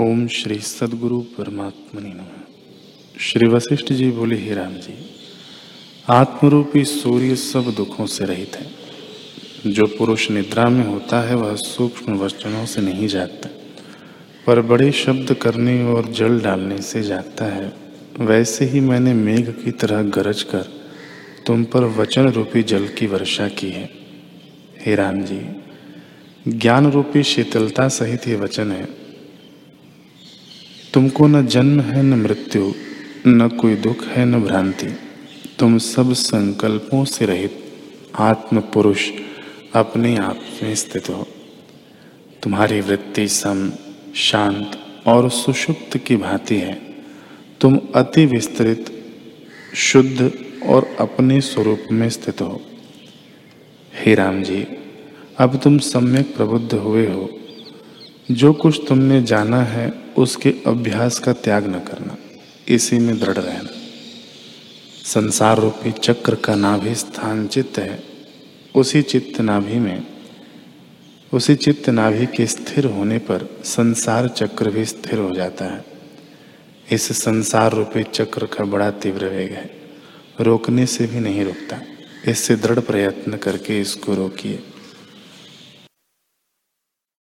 ओम श्री सदगुरु परमात्मनि नमः। श्री वशिष्ठ जी बोले, ही राम जी, आत्मरूपी सूर्य सब दुखों से रहित है। जो पुरुष निद्रा में होता है, वह सूक्ष्म वचनों से नहीं जागता। पर बड़े शब्द करने और जल डालने से जागता है। वैसे ही मैंने मेघ की तरह गरज कर तुम पर वचन रूपी जल की वर्षा की है। हे राम जी, ज्ञान रूपी शीतलता सहित ये वचन है। तुमको न जन्म है, न मृत्यु, न कोई दुख है, न भ्रांति। तुम सब संकल्पों से रहित आत्म पुरुष अपने आप में स्थित हो। तुम्हारी वृत्ति सम, शांत और सुषुप्त की भांति है। तुम अति विस्तृत, शुद्ध और अपने स्वरूप में स्थित हो। हे राम जी, अब तुम सम्यक प्रबुद्ध हुए हो। जो कुछ तुमने जाना है, उसके अभ्यास का त्याग न करना। इसी में दृढ़ रहना। संसार रूपी चक्र का नाभि स्थान चित्त है। उसी चित्त नाभि में, उसी चित्त नाभि के स्थिर होने पर संसार चक्र भी स्थिर हो जाता है। इस संसार रूपी चक्र का बड़ा तीव्र वेग है। रोकने से भी नहीं रुकता। इससे दृढ़ प्रयत्न करके इसको रोकिए।